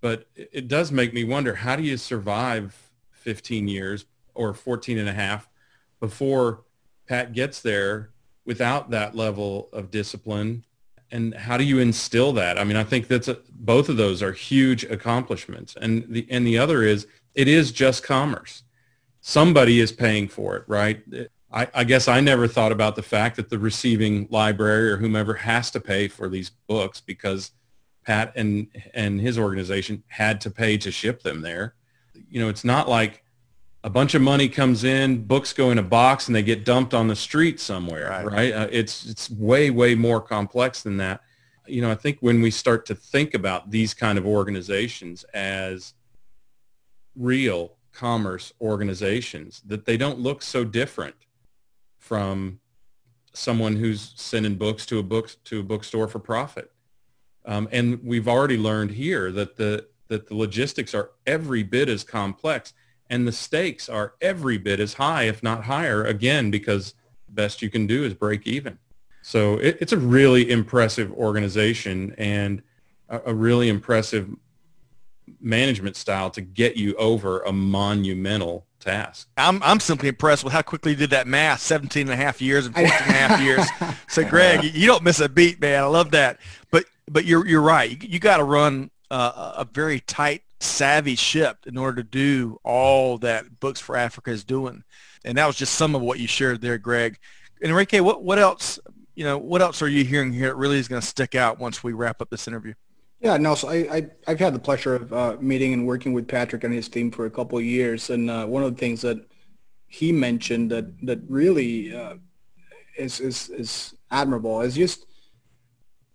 but it does make me wonder, how do you survive 15 years or 14 and a half before Pat gets there without that level of discipline? And how do you instill that? I mean, I think that's a, both of those are huge accomplishments. And the and the other is it is just commerce. Somebody is paying for it, right? I, I guess I never thought about the fact that the receiving library or whomever has to pay for these books because Pat and and his organization had to pay to ship them there. You know, it's not like a bunch of money comes in, books go in a box, and they get dumped on the street somewhere, right? right? Uh, it's it's way way more complex than that. You know, I think when we start to think about these kind of organizations as real commerce organizations, that they don't look so different from someone who's sending books to a book to a bookstore for profit. Um, and we've already learned here that the that the logistics are every bit as complex and the stakes are every bit as high, if not higher, again, because best you can do is break even. So it, it's a really impressive organization and a, a really impressive management style to get you over a monumental task. I'm, I'm simply impressed with how quickly you did that math, 17 and a half years and 14 and a half years. <laughs> So Greg, you don't miss a beat, man. I love that. But, but you're, you're right. You, you got to run uh, a very tight savvy ship in order to do all that Books for Africa is doing. And that was just some of what you shared there, Greg. And Enrique, what, what else, you know, what else are you hearing here that really is going to stick out once we wrap up this interview? Yeah, no, so I, I, have had the pleasure of uh, meeting and working with Patrick and his team for a couple of years. And uh, one of the things that he mentioned that, that really uh, is, is, is admirable is just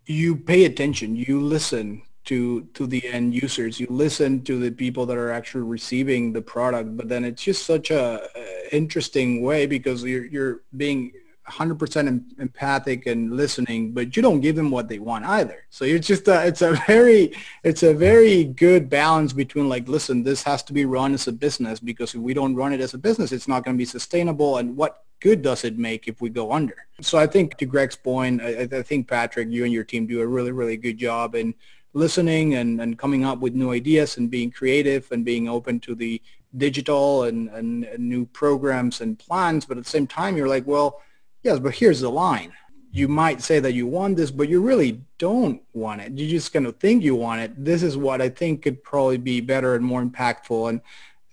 you pay attention, you listen to to the end users, you listen to the people that are actually receiving the product. But then it's just such a, a interesting way because you're you're being 100% empathic and listening, but you don't give them what they want either. So it's just a, it's a very it's a very good balance between like, listen, this has to be run as a business because if we don't run it as a business, it's not going to be sustainable. And what good does it make if we go under? So I think to Greg's point, I, I think Patrick, you and your team do a really really good job in listening and, and coming up with new ideas and being creative and being open to the digital and, and, and new programs and plans. But at the same time, you're like, well Yes, but here's the line. You might say that you want this, but you really don't want it. You just kind of think you want it. This is what I think could probably be better and more impactful. And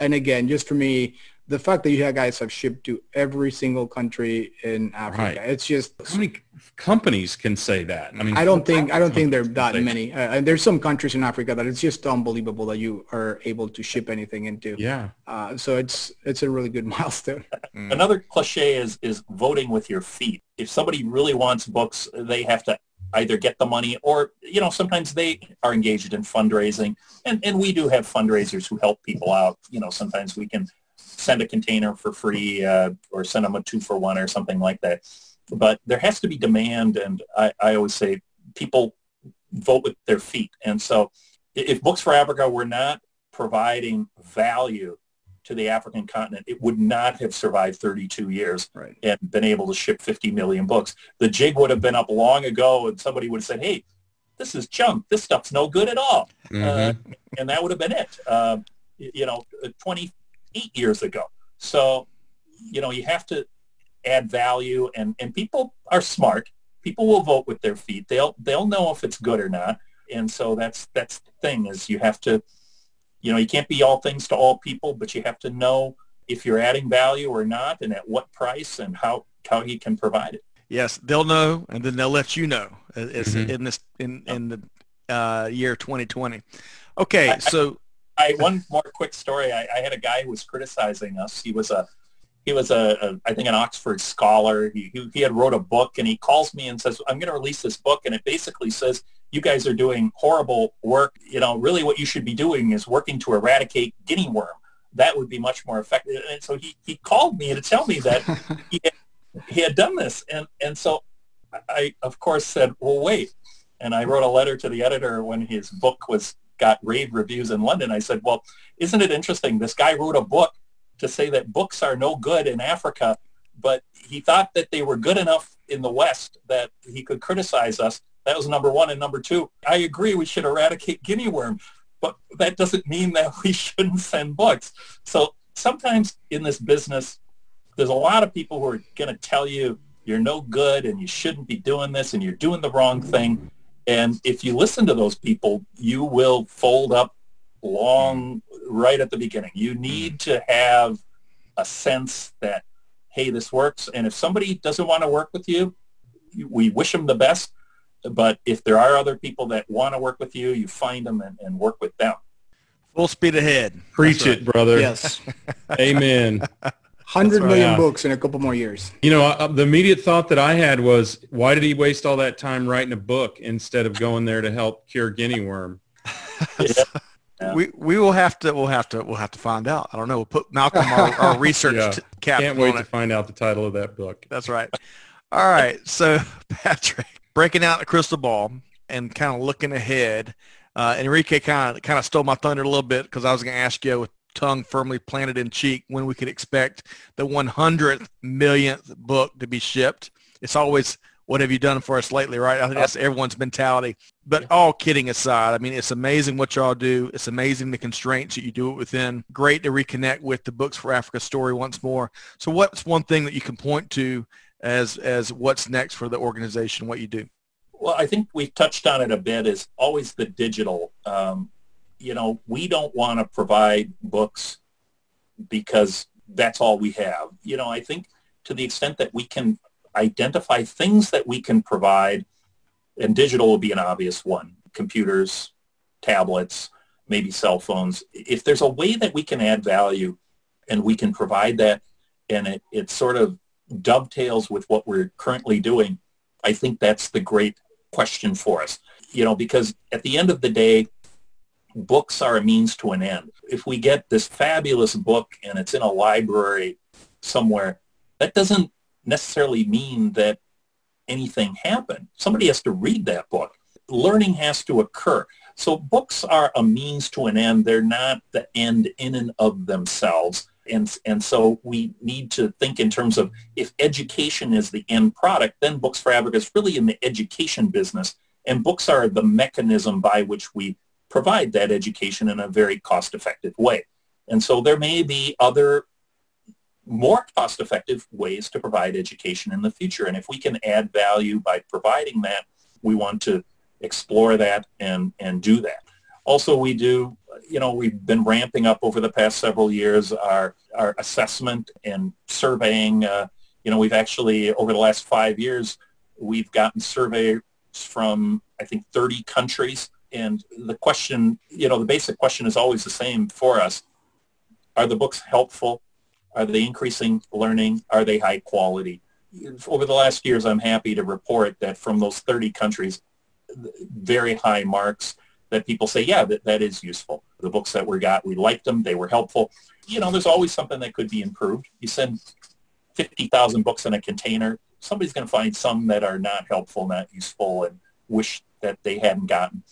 and again, just for me, the fact that you guys have shipped to every single country in Africa, right. it's just how many companies can say that? I mean, I don't think I don't think there are that many. Uh, there's some countries in Africa that it's just unbelievable that you are able to ship anything into. Yeah. Uh, so it's it's a really good <laughs> milestone. Mm. Another cliche is is voting with your feet. If somebody really wants books, they have to either get the money or you know sometimes they are engaged in fundraising and and we do have fundraisers who help people out you know sometimes we can send a container for free uh, or send them a two for one or something like that. But there has to be demand, and I, I always say people vote with their feet. And so if Books for Africa were not providing value to the African continent, it would not have survived 32 years right. and been able to ship 50 million books. The jig would have been up long ago and somebody would have said, hey, this is junk. This stuff's no good at all. Mm-hmm. Uh, and that would have been it. Uh, you know, 20, eight years ago. So, you know, you have to add value and, and people are smart. People will vote with their feet. They'll they'll know if it's good or not. And so that's that's the thing is you have to you know, you can't be all things to all people, but you have to know if you're adding value or not and at what price and how how you can provide it. Yes, they'll know and then they'll let you know. It's mm-hmm. in this in in the uh, year 2020. Okay, I, so I one more quick story. I, I, had a guy who was criticizing us. He was a he was a, a I think an Oxford scholar. He, he, he had wrote a book, and he calls me and says, "I'm going to release this book," and it basically says you guys are doing horrible work. You know, really, what you should be doing is working to eradicate guinea worm. That would be much more effective. And so he he called me to tell me that <laughs> he had, he had done this, and and so I of course said, "Well, wait." And I wrote a letter to the editor when his book was got rave reviews in London. I said, well, isn't it interesting? This guy wrote a book to say that books are no good in Africa, but he thought that they were good enough in the West that he could criticize us. That was number one. And number two, I agree we should eradicate guinea worm, but that doesn't mean that <laughs> we shouldn't send books. So sometimes in this business, there's a lot of people who are going to tell you you're no good and you shouldn't be doing this and you're doing the wrong thing. And if you listen to those people, you will fold up long right at the beginning. You need to have a sense that, hey, this works. And if somebody doesn't want to work with you, we wish them the best. But if there are other people that want to work with you, you find them and, and work with them. Full speed ahead. Preach right. it, brother. Yes. <laughs> Amen. <laughs> Hundred million right. books in a couple more years. You know, uh, the immediate thought that I had was, why did he waste all that time writing a book instead of going there to help cure guinea worm? yeah. <laughs> We we will have to we'll have to we'll have to find out. I don't know. We'll put Malcolm our, <laughs> our research yeah. cap. Can't wait to it. find out the title of that book. That's right. All right. So <laughs> Patrick, breaking out the crystal ball and kind of looking ahead. Uh, Enrique kind of kind of stole my thunder a little bit because I was going to ask you with tongue firmly planted in cheek when we could expect the 100th millionth book to be shipped. It's always, what have you done for us lately, right? I think that's everyone's mentality. But all kidding aside, I mean, it's amazing what y'all do. It's amazing the constraints that you do it within. Great to reconnect with the Books for Africa story once more. So what's one thing that you can point to as, as what's next for the organization, what you do? Well, I think we touched on it a bit is always the digital. Um, you know, we don't want to provide books because that's all we have. You know, I think to the extent that we can identify things that we can provide, and digital will be an obvious one, computers, tablets, maybe cell phones. If there's a way that we can add value and we can provide that and it, it sort of dovetails with what we're currently doing, I think that's the great question for us. You know, because at the end of the day, books are a means to an end. If we get this fabulous book and it's in a library somewhere, that doesn't necessarily mean that anything happened. Somebody has to read that book. Learning has to occur. So books are a means to an end. They're not the end in and of themselves. And, and so we need to think in terms of if education is the end product, then Books for Africa is really in the education business. And books are the mechanism by which we provide that education in a very cost-effective way. And so there may be other more cost-effective ways to provide education in the future. And if we can add value by providing that, we want to explore that and, and do that. Also, we do, you know, we've been ramping up over the past several years our, our assessment and surveying. Uh, you know, we've actually, over the last five years, we've gotten surveys from, I think, 30 countries. And the question, you know, the basic question is always the same for us. Are the books helpful? Are they increasing learning? Are they high quality? Over the last years, I'm happy to report that from those 30 countries, very high marks that people say, yeah, that, that is useful. The books that we got, we liked them. They were helpful. You know, there's always something that could be improved. You send 50,000 books in a container. Somebody's going to find some that are not helpful, not useful, and wish that they hadn't gotten.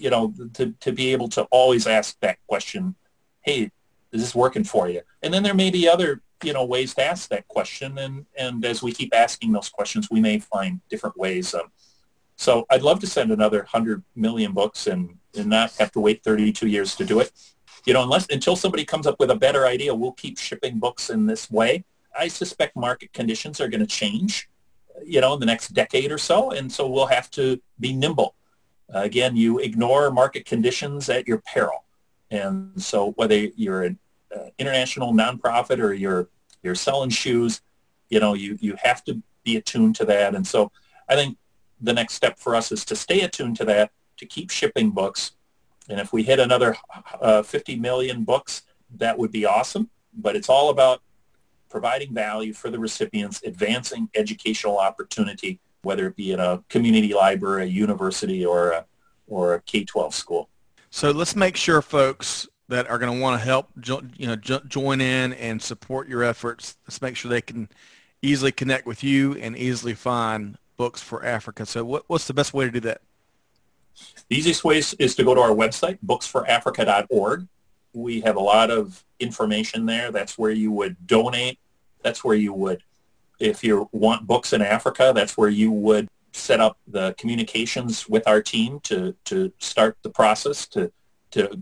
You know, to, to be able to always ask that question, hey, is this working for you? And then there may be other, you know, ways to ask that question. And, and as we keep asking those questions, we may find different ways. Um, so I'd love to send another 100 million books and, and not have to wait 32 years to do it. You know, unless until somebody comes up with a better idea, we'll keep shipping books in this way. I suspect market conditions are going to change, you know, in the next decade or so. And so we'll have to be nimble. Again, you ignore market conditions at your peril. And so whether you're an uh, international nonprofit or you're, you're selling shoes, you know, you, you have to be attuned to that. And so I think the next step for us is to stay attuned to that, to keep shipping books. And if we hit another uh, 50 million books, that would be awesome. But it's all about providing value for the recipients, advancing educational opportunity, whether it be in a community library, a university, or a, or a K-12 school. So let's make sure folks that are going to want to help, you know, join in and support your efforts. Let's make sure they can easily connect with you and easily find books for Africa. So what, what's the best way to do that? The easiest way is to go to our website, booksforafrica.org. We have a lot of information there. That's where you would donate. That's where you would, if you want books in Africa, that's where you would set up the communications with our team to, to start the process to, to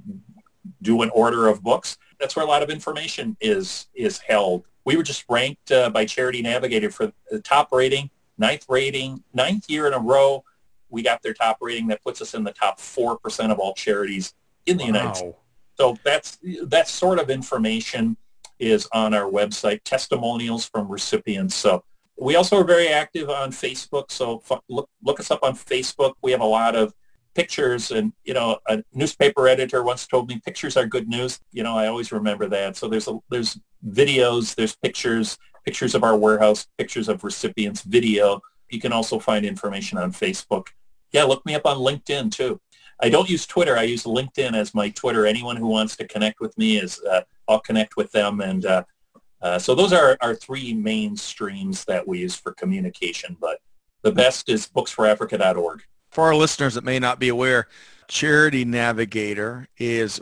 do an order of books. That's where a lot of information is, is held. We were just ranked uh, by Charity Navigator for the top rating ninth rating, ninth year in a row. We got their top rating that puts us in the top 4% of all charities in the wow. United States. So that's that sort of information is on our website, testimonials from recipients. So we also are very active on Facebook. So look, look us up on Facebook. We have a lot of pictures and, you know, a newspaper editor once told me pictures are good news. You know, I always remember that. So there's a, there's videos, there's pictures, pictures of our warehouse, pictures of recipients, video. You can also find information on Facebook. Yeah, look me up on LinkedIn too. I don't use Twitter. I use LinkedIn as my Twitter. Anyone who wants to connect with me is, uh, I'll connect with them. And uh, uh, so those are our three main streams that we use for communication. But the best is booksforafrica.org. For our listeners that may not be aware, Charity Navigator is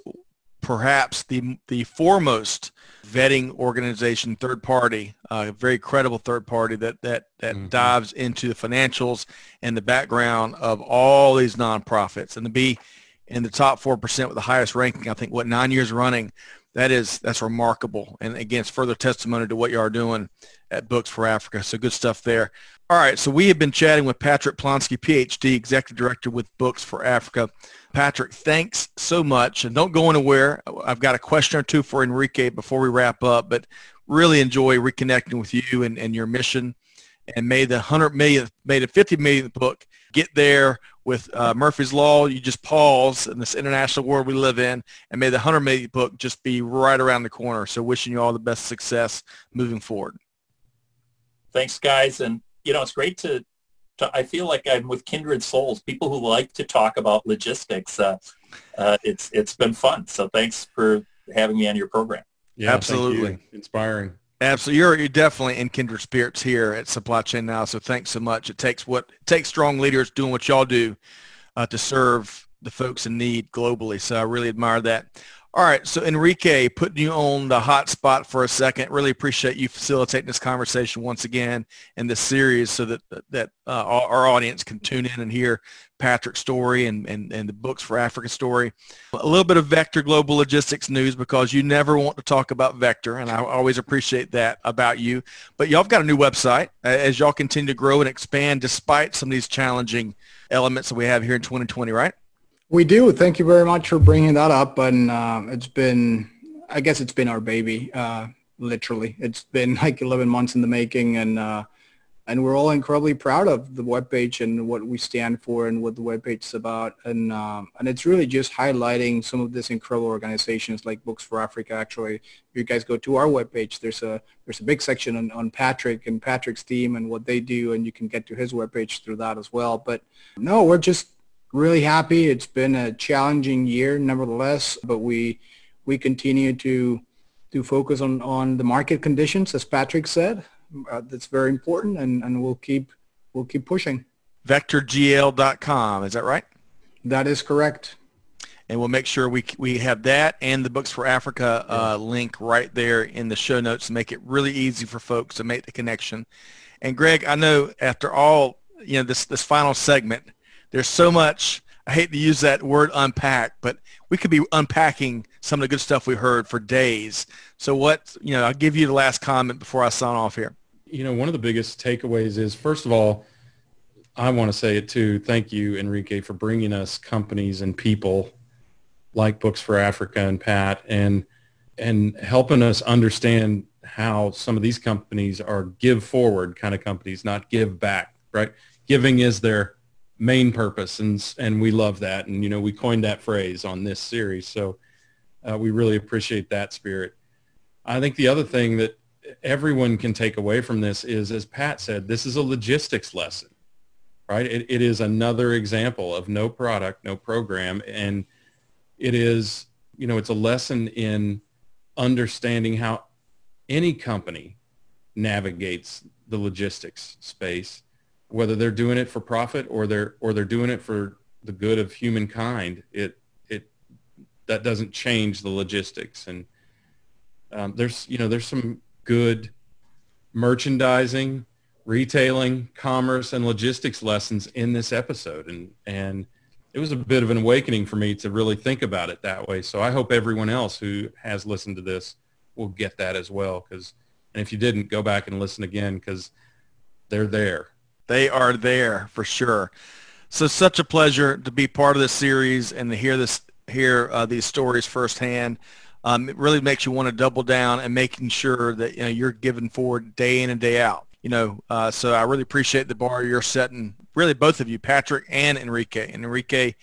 perhaps the the foremost vetting organization, third party, a uh, very credible third party that that that mm-hmm. dives into the financials and the background of all these nonprofits, and to be in the top four percent with the highest ranking, I think what nine years running, that is that's remarkable. And again, it's further testimony to what you are doing at Books for Africa. So good stuff there. All right, so we have been chatting with Patrick Plonski, PhD, Executive Director with Books for Africa. Patrick, thanks so much. And don't go anywhere. I've got a question or two for Enrique before we wrap up, but really enjoy reconnecting with you and, and your mission. And may the 100 millionth, may the 50 millionth book get there with uh, Murphy's Law. You just pause in this international world we live in, and may the 100 millionth book just be right around the corner. So wishing you all the best success moving forward. Thanks, guys. And, you know, it's great to I feel like I'm with kindred souls, people who like to talk about logistics. Uh, uh, it's it's been fun. So thanks for having me on your program. Yeah, absolutely inspiring. Absolutely, you're, you're definitely in kindred spirits here at Supply Chain Now. So thanks so much. It takes what it takes strong leaders doing what y'all do uh, to serve the folks in need globally. So I really admire that. All right, so Enrique, putting you on the hot spot for a second. Really appreciate you facilitating this conversation once again in this series, so that that uh, our audience can tune in and hear Patrick's story and, and and the books for Africa story. A little bit of Vector Global Logistics news because you never want to talk about Vector, and I always appreciate that about you. But y'all have got a new website as y'all continue to grow and expand despite some of these challenging elements that we have here in 2020, right? We do. Thank you very much for bringing that up. And uh, it's been, I guess it's been our baby, uh, literally. It's been <laughs> like 11 months in the making, and uh, and we're all incredibly proud of the webpage and what we stand for and what the webpage is about. And um, and it's really just highlighting some of these incredible organizations like Books for Africa. Actually, if you guys go to our webpage, there's a there's a big section on, on Patrick and Patrick's team and what they do, and you can get to his webpage through that as well. But no, we're just really happy. It's been a challenging year, nevertheless, but we we continue to to focus on on the market conditions, as Patrick said. Uh, that's very important, and and we'll keep we'll keep pushing. VectorGL.com, is that right? That is correct. And we'll make sure we we have that and the Books for Africa uh, link right there in the show notes to make it really easy for folks to make the connection. And Greg, I know after all, you know this this final segment, there's so much. I hate to use that word unpack, but we could be unpacking some of the good stuff we heard for days. So what, you know, I'll give you the last comment before I sign off here. You know, one of the biggest takeaways is, first of all, I want to say it too. Thank you, Enrique, for bringing us companies and people like Books for Africa and Pat and and helping us understand how some of these companies are give forward kind of companies, not give back, right? Giving is their main purpose and and we love that and you know we coined that phrase on this series so uh, we really appreciate that spirit. I think the other thing that everyone can take away from this is as pat said this is a logistics lesson right? It, it is another example of no product no program and it is you know it's a lesson in understanding how any company navigates the logistics space whether they're doing it for profit or they're or they're doing it for the good of humankind, it it that doesn't change the logistics. And um, there's you know there's some good merchandising, retailing, commerce, and logistics lessons in this episode, and and it was a bit of an awakening for me to really think about it that way. So I hope everyone else who has listened to this will get that as well. Because and if you didn't, go back and listen again because they're there. They are there for sure. So such a pleasure to be part of this series and to hear this, hear uh, these stories firsthand. Um, it really makes you want to double down and making sure that you know you're giving forward day in and day out. You know, uh, so I really appreciate the bar you're setting. Really, both of you, Patrick and Enrique. And Enrique,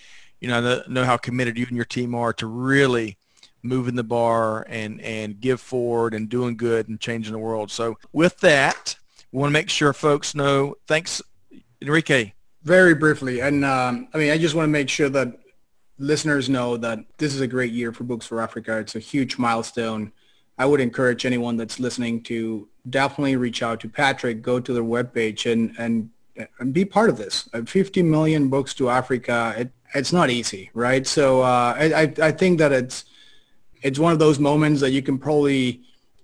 you know, know, know how committed you and your team are to really moving the bar and and give forward and doing good and changing the world. So with that, we want to make sure folks know. Thanks, Enrique. Very briefly, and um, I mean, I just want to make sure that listeners know that this is a great year for Books for Africa. It's a huge milestone. I would encourage anyone that's listening to definitely reach out to Patrick, go to their webpage, and and and be part of this. 50 million books to Africa. It, it's not easy, right? So uh, I I think that it's it's one of those moments that you can probably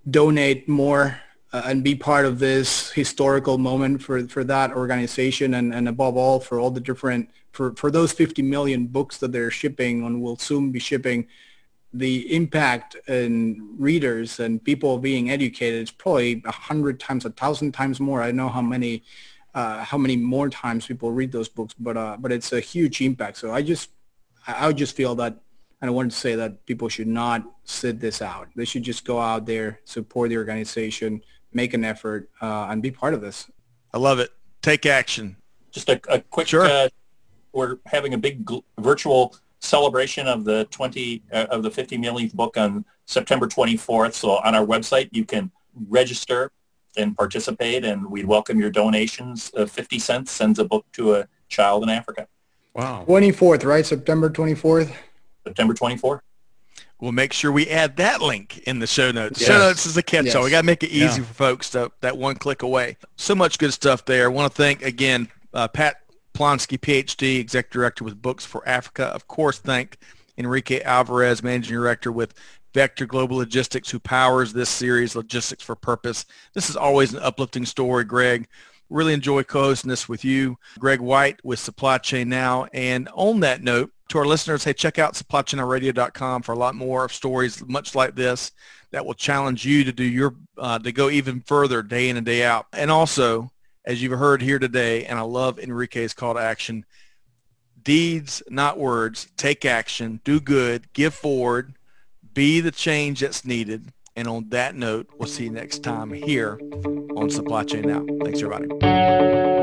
donate more uh, and be part of this historical moment for, for that organization and, and above all for all the different for, for those 50 million books that they're shipping and will soon be shipping the impact in readers and people being educated is probably a hundred times a thousand times more i know how many uh, how many more times people read those books, but uh, but it's a huge impact. So I just I would just feel that, and I wanted to say that people should not sit this out. They should just go out there, support the organization, make an effort, uh, and be part of this. I love it. Take action. Just a, a quick. Sure. Uh, we're having a big gl- virtual celebration of the 20 uh, of the 50 millionth book on September 24th. So on our website, you can register and participate, and we'd welcome your donations. Uh, 50 cents sends a book to a child in Africa. Wow. 24th, right? September 24th? September 24th. We'll make sure we add that link in the show notes. Yes. Show notes is a catch-all. Yes. We got to make it easy yeah. for folks to that one click away. So much good stuff there. I want to thank again uh, Pat Plonski, PhD, Executive Director with Books for Africa. Of course, thank Enrique Alvarez, Managing Director with Vector Global Logistics, who powers this series, Logistics for Purpose. This is always an uplifting story, Greg. Really enjoy co-hosting this with you. Greg White with Supply Chain Now. And on that note, to our listeners, hey, check out supplychainradio.com for a lot more of stories much like this that will challenge you to do your, uh, to go even further day in and day out. And also, as you've heard here today, and I love Enrique's call to action, deeds, not words, take action, do good, give forward, be the change that's needed. And on that note, we'll see you next time here on Supply Chain Now. Thanks, everybody.